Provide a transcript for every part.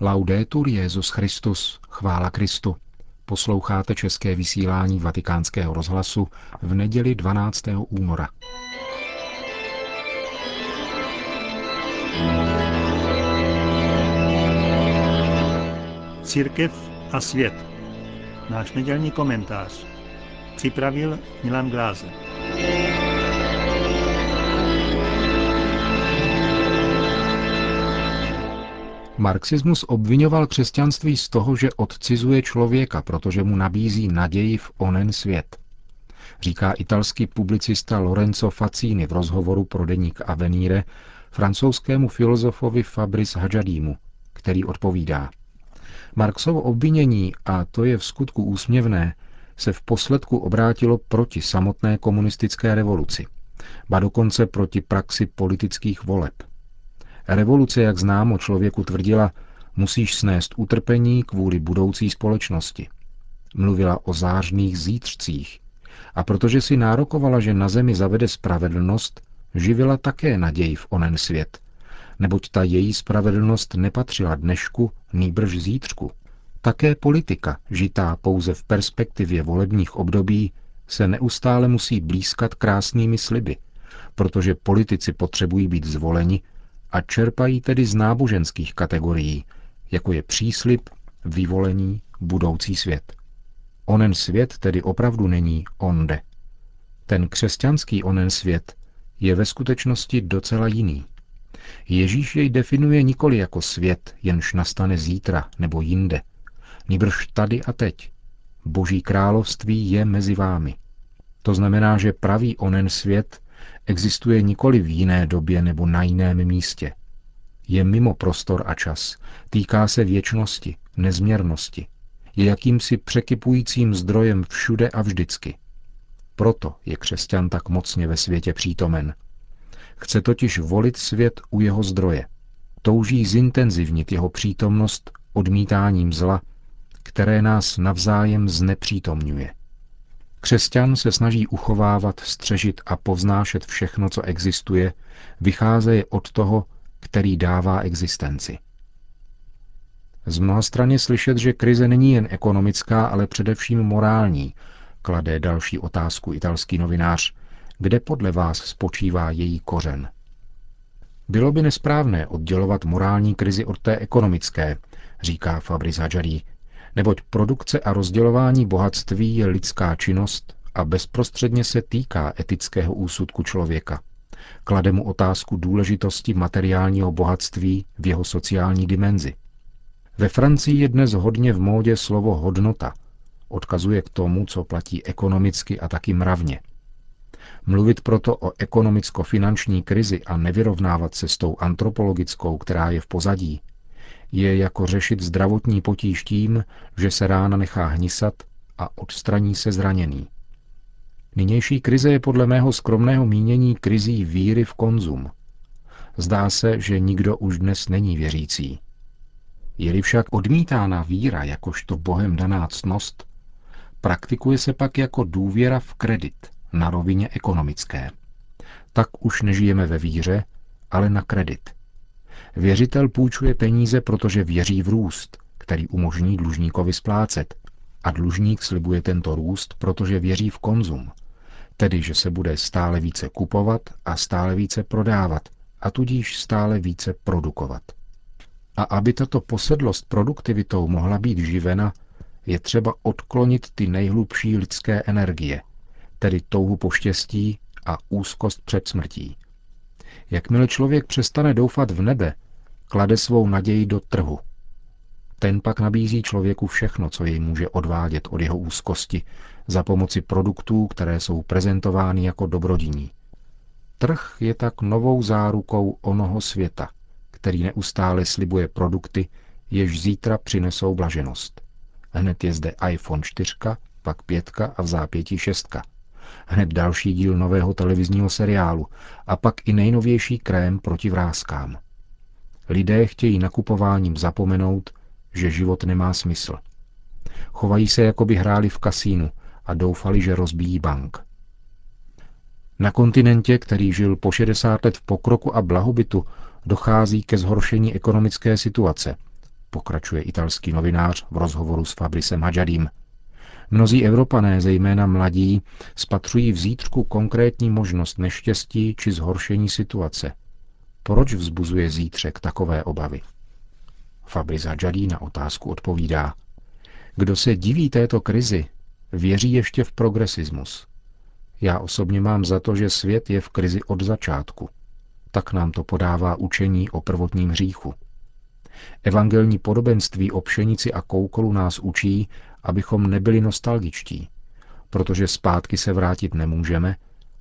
Laudetur Jezus Christus, chvála Kristu. Posloucháte české vysílání Vatikánského rozhlasu v neděli 12. února. Církev a svět. Náš nedělní komentář. Připravil Milan Glázer. Marxismus obvinoval křesťanství z toho, že odcizuje člověka, protože mu nabízí naději v onen svět. Říká italský publicista Lorenzo Facini v rozhovoru pro deník Avenire francouzskému filozofovi Fabrice Hadjadimu, který odpovídá. Marxovo obvinění, a to je v skutku úsměvné, se v posledku obrátilo proti samotné komunistické revoluci, ba dokonce proti praxi politických voleb – Revoluce, jak známo, člověku tvrdila, musíš snést utrpení kvůli budoucí společnosti. Mluvila o zářných zítřcích. A protože si nárokovala, že na zemi zavede spravedlnost, živila také naději v onen svět. Neboť ta její spravedlnost nepatřila dnešku, nýbrž zítřku. Také politika, žitá pouze v perspektivě volebních období, se neustále musí blízkat krásnými sliby, protože politici potřebují být zvoleni a čerpají tedy z náboženských kategorií, jako je příslip, vyvolení, budoucí svět. Onen svět tedy opravdu není onde. Ten křesťanský onen svět je ve skutečnosti docela jiný. Ježíš jej definuje nikoli jako svět, jenž nastane zítra nebo jinde, níbrž tady a teď. Boží království je mezi vámi. To znamená, že pravý onen svět existuje nikoli v jiné době nebo na jiném místě. Je mimo prostor a čas, týká se věčnosti, nezměrnosti. Je jakýmsi překypujícím zdrojem všude a vždycky. Proto je křesťan tak mocně ve světě přítomen. Chce totiž volit svět u jeho zdroje. Touží zintenzivnit jeho přítomnost odmítáním zla, které nás navzájem znepřítomňuje. Křesťan se snaží uchovávat, střežit a povznášet všechno, co existuje, vycházeje od toho, který dává existenci. Z mnoha stran je slyšet, že krize není jen ekonomická, ale především morální, klade další otázku italský novinář, kde podle vás spočívá její kořen. Bylo by nesprávné oddělovat morální krizi od té ekonomické, říká Fabrice Hadjari, neboť produkce a rozdělování bohatství je lidská činnost a bezprostředně se týká etického úsudku člověka. Klade mu otázku důležitosti materiálního bohatství v jeho sociální dimenzi. Ve Francii je dnes hodně v módě slovo hodnota. Odkazuje k tomu, co platí ekonomicky a taky mravně. Mluvit proto o ekonomicko-finanční krizi a nevyrovnávat se s tou antropologickou, která je v pozadí, je jako řešit zdravotní potíž tím, že se rána nechá hnisat a odstraní se zraněný. Nynější krize je podle mého skromného mínění krizí víry v konzum. Zdá se, že nikdo už dnes není věřící. Je-li však odmítána víra jakožto bohem daná ctnost, praktikuje se pak jako důvěra v kredit na rovině ekonomické. Tak už nežijeme ve víře, ale na kredit. Věřitel půjčuje peníze, protože věří v růst, který umožní dlužníkovi splácet. A dlužník slibuje tento růst, protože věří v konzum. Tedy, že se bude stále více kupovat a stále více prodávat, a tudíž stále více produkovat. A aby tato posedlost produktivitou mohla být živena, je třeba odklonit ty nejhlubší lidské energie, tedy touhu po štěstí a úzkost před smrtí. Jakmile člověk přestane doufat v nebe, klade svou naději do trhu. Ten pak nabízí člověku všechno, co jej může odvádět od jeho úzkosti, za pomoci produktů, které jsou prezentovány jako dobrodiní. Trh je tak novou zárukou onoho světa, který neustále slibuje produkty, jež zítra přinesou blaženost. Hned je zde iPhone 4, pak 5 a v zápětí 6. Hned další díl nového televizního seriálu a pak i nejnovější krém proti vrázkám. Lidé chtějí nakupováním zapomenout, že život nemá smysl. Chovají se, jako by hráli v kasínu a doufali, že rozbíjí bank. Na kontinentě, který žil po 60 let v pokroku a blahobytu, dochází ke zhoršení ekonomické situace, pokračuje italský novinář v rozhovoru s Fabrisem Hadžadím. Mnozí Evropané, zejména mladí, spatřují v zítřku konkrétní možnost neštěstí či zhoršení situace. Proč vzbuzuje zítřek takové obavy? Fabriz Hadžadí na otázku odpovídá. Kdo se diví této krizi, věří ještě v progresismus. Já osobně mám za to, že svět je v krizi od začátku. Tak nám to podává učení o prvotním hříchu. Evangelní podobenství o pšenici a koukolu nás učí, abychom nebyli nostalgičtí, protože zpátky se vrátit nemůžeme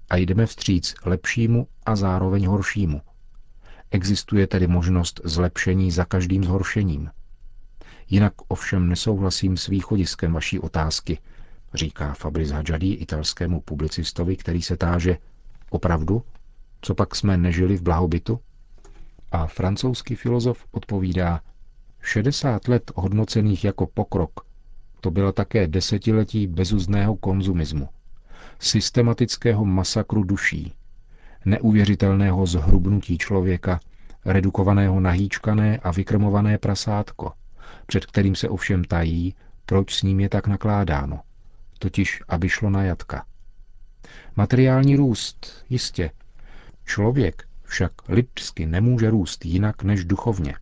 a jdeme vstříc lepšímu a zároveň horšímu. Existuje tedy možnost zlepšení za každým zhoršením. Jinak ovšem nesouhlasím s východiskem vaší otázky, říká Fabriz Hadžadí italskému publicistovi, který se táže, opravdu? Co pak jsme nežili v blahobytu? A francouzský filozof odpovídá, 60 let hodnocených jako pokrok, to byla také desetiletí bezuzného konzumismu, systematického masakru duší, neuvěřitelného zhrubnutí člověka, redukovaného na hýčkané a vykrmované prasátko, před kterým se ovšem tají, proč s ním je tak nakládáno, totiž aby šlo na jatka. Materiální růst, jistě. Člověk však lidsky nemůže růst jinak než duchovně.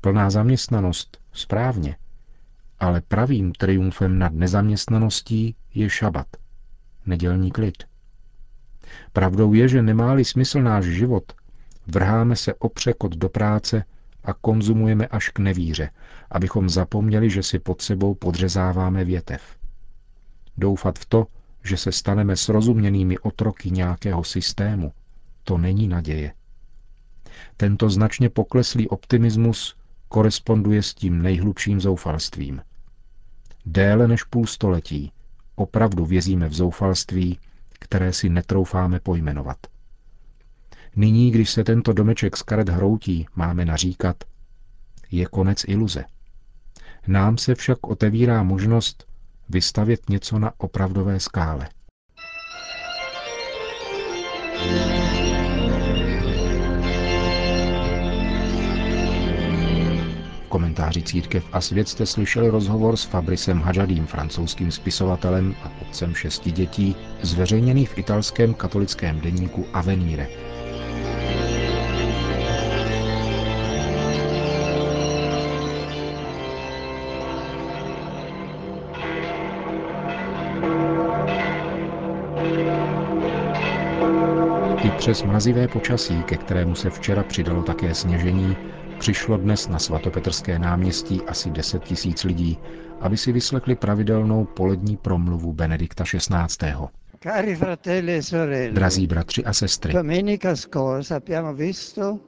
Plná zaměstnanost, správně, ale pravým triumfem nad nezaměstnaností je šabat, nedělní klid. Pravdou je, že nemá-li smysl náš život, vrháme se opřekot do práce a konzumujeme až k nevíře, abychom zapomněli, že si pod sebou podřezáváme větev. Doufat v to, že se staneme srozuměnými otroky nějakého systému, to není naděje. Tento značně pokleslý optimismus koresponduje s tím nejhlubším zoufalstvím. Déle než půl století opravdu vězíme v zoufalství, které si netroufáme pojmenovat. Nyní, když se tento domeček z karet hroutí, máme naříkat, je konec iluze. Nám se však otevírá možnost vystavět něco na opravdové skále. V komentáři Církev a svět jste slyšeli rozhovor s Fabrisem Hadžadým, francouzským spisovatelem a otcem šesti dětí, zveřejněný v italském katolickém deníku Avenire. I přes mrazivé počasí, ke kterému se včera přidalo také sněžení, přišlo dnes na svatopetrské náměstí asi 10 tisíc lidí, aby si vyslechli pravidelnou polední promluvu Benedikta XVI. Cari fratelli e sorelle, Drazí bratři a sestry, domenica scorsa abbiamo visto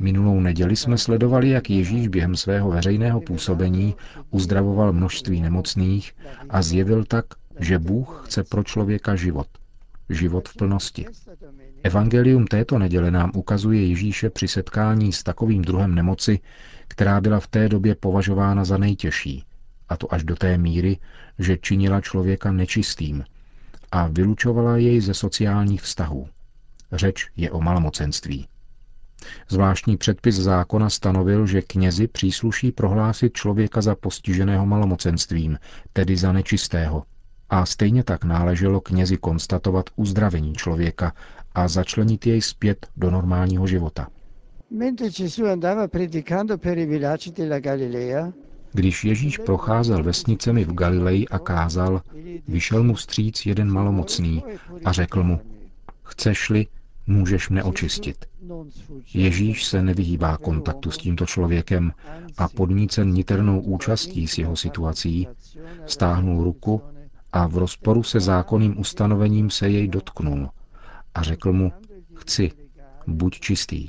Minulou neděli jsme sledovali, jak Ježíš během svého veřejného působení uzdravoval množství nemocných a zjevil tak, že Bůh chce pro člověka život – život v plnosti. Evangelium této neděle nám ukazuje Ježíše při setkání s takovým druhem nemoci, která byla v té době považována za nejtěžší, a to až do té míry, že činila člověka nečistým a vylučovala jej ze sociálních vztahů. Řeč je o malomocenství. Zvláštní předpis zákona stanovil, že knězi přísluší prohlásit člověka za postiženého malomocenstvím, tedy za nečistého, a stejně tak náleželo knězi konstatovat uzdravení člověka a začlenit jej zpět do normálního života. Když Ježíš procházel vesnicemi v Galileji a kázal, vyšel mu vstříc jeden malomocný a řekl mu, chceš-li, můžeš mne očistit. Ježíš se nevyhýbá kontaktu s tímto člověkem a podnícen niternou účastí s jeho situací, stáhnul ruku a v rozporu se zákonným ustanovením se jej dotknul a řekl mu, chci, buď čistý.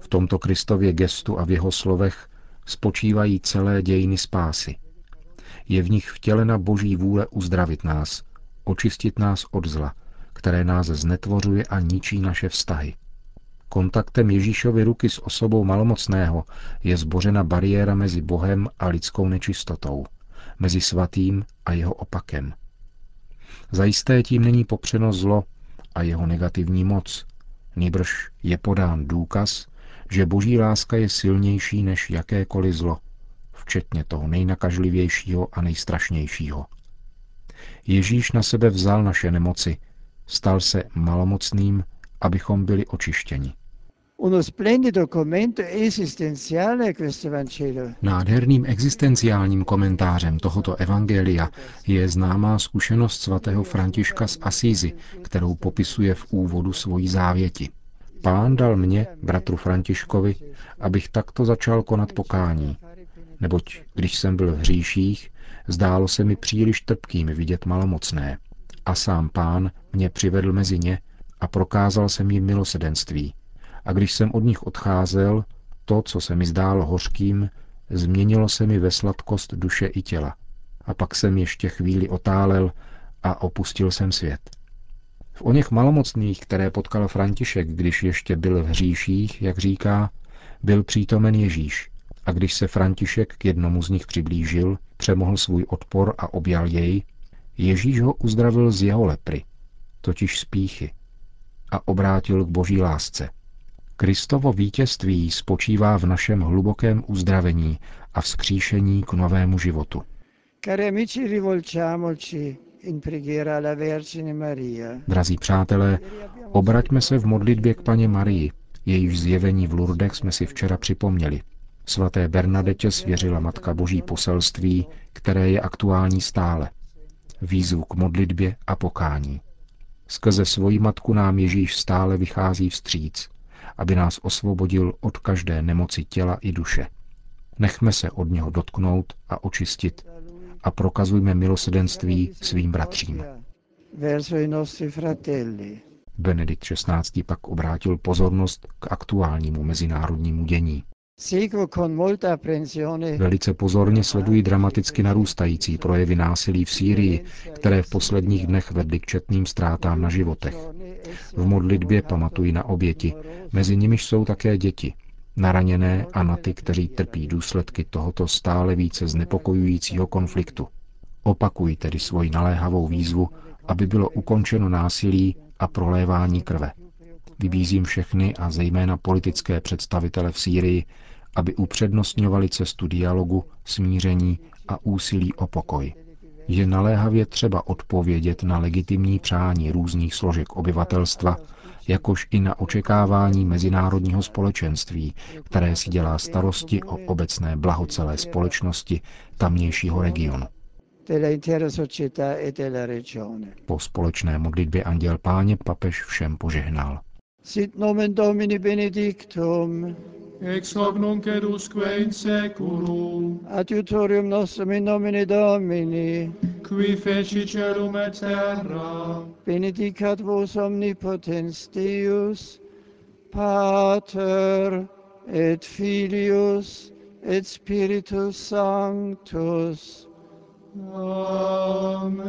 V tomto Kristově gestu a v jeho slovech spočívají celé dějiny spásy. Je v nich vtělena boží vůle uzdravit nás, očistit nás od zla, které nás znetvořuje a ničí naše vztahy. Kontaktem Ježíšovy ruky s osobou malomocného je zbořena bariéra mezi Bohem a lidskou nečistotou, mezi svatým a jeho opakem – Zajisté tím není popřeno zlo a jeho negativní moc, nýbrž je podán důkaz, že boží láska je silnější než jakékoliv zlo, včetně toho nejnakažlivějšího a nejstrašnějšího. Ježíš na sebe vzal naše nemoci, stal se malomocným, abychom byli očištěni. Nádherným existenciálním komentářem tohoto evangelia je známá zkušenost svatého Františka z Asízy, kterou popisuje v úvodu svojí závěti. Pán dal mě, bratru Františkovi, abych takto začal konat pokání. Neboť když jsem byl v hříších, zdálo se mi příliš trpkým vidět malomocné. A sám pán mě přivedl mezi ně a prokázal jsem jim milosedenství, a když jsem od nich odcházel, to, co se mi zdálo hořkým, změnilo se mi ve sladkost duše i těla. A pak jsem ještě chvíli otálel a opustil jsem svět. V oněch malomocných, které potkal František, když ještě byl v hříších, jak říká, byl přítomen Ježíš. A když se František k jednomu z nich přiblížil, přemohl svůj odpor a objal jej, Ježíš ho uzdravil z jeho lepry, totiž z píchy, a obrátil k boží lásce. Kristovo vítězství spočívá v našem hlubokém uzdravení a vzkříšení k novému životu. Drazí přátelé, obraťme se v modlitbě k paně Marii, jejíž zjevení v Lurdech jsme si včera připomněli. Svaté Bernadetě svěřila Matka Boží poselství, které je aktuální stále. Výzvu k modlitbě a pokání. Skrze svoji matku nám Ježíš stále vychází vstříc aby nás osvobodil od každé nemoci těla i duše. Nechme se od něho dotknout a očistit a prokazujme milosedenství svým bratřím. Benedikt XVI. pak obrátil pozornost k aktuálnímu mezinárodnímu dění. Velice pozorně sledují dramaticky narůstající projevy násilí v Sýrii, které v posledních dnech vedly k četným ztrátám na životech. V modlitbě pamatují na oběti, mezi nimiž jsou také děti, na raněné a na ty, kteří trpí důsledky tohoto stále více znepokojujícího konfliktu. Opakují tedy svoji naléhavou výzvu, aby bylo ukončeno násilí a prolévání krve. Vybízím všechny a zejména politické představitele v Sýrii, aby upřednostňovali cestu dialogu, smíření a úsilí o pokoj. Je naléhavě třeba odpovědět na legitimní přání různých složek obyvatelstva, jakož i na očekávání mezinárodního společenství, které si dělá starosti o obecné blaho celé společnosti tamnějšího regionu. Po společné modlitbě Anděl Páně papež všem požehnal. Sit nomen Domini benedictum, ex hoc nunc et usque in seculum. Adiutorium nostrum in nomine Domini, qui feci celum et terra. Benedicat vos omnipotens Deus, Pater et Filius et Spiritus Sanctus. Amen.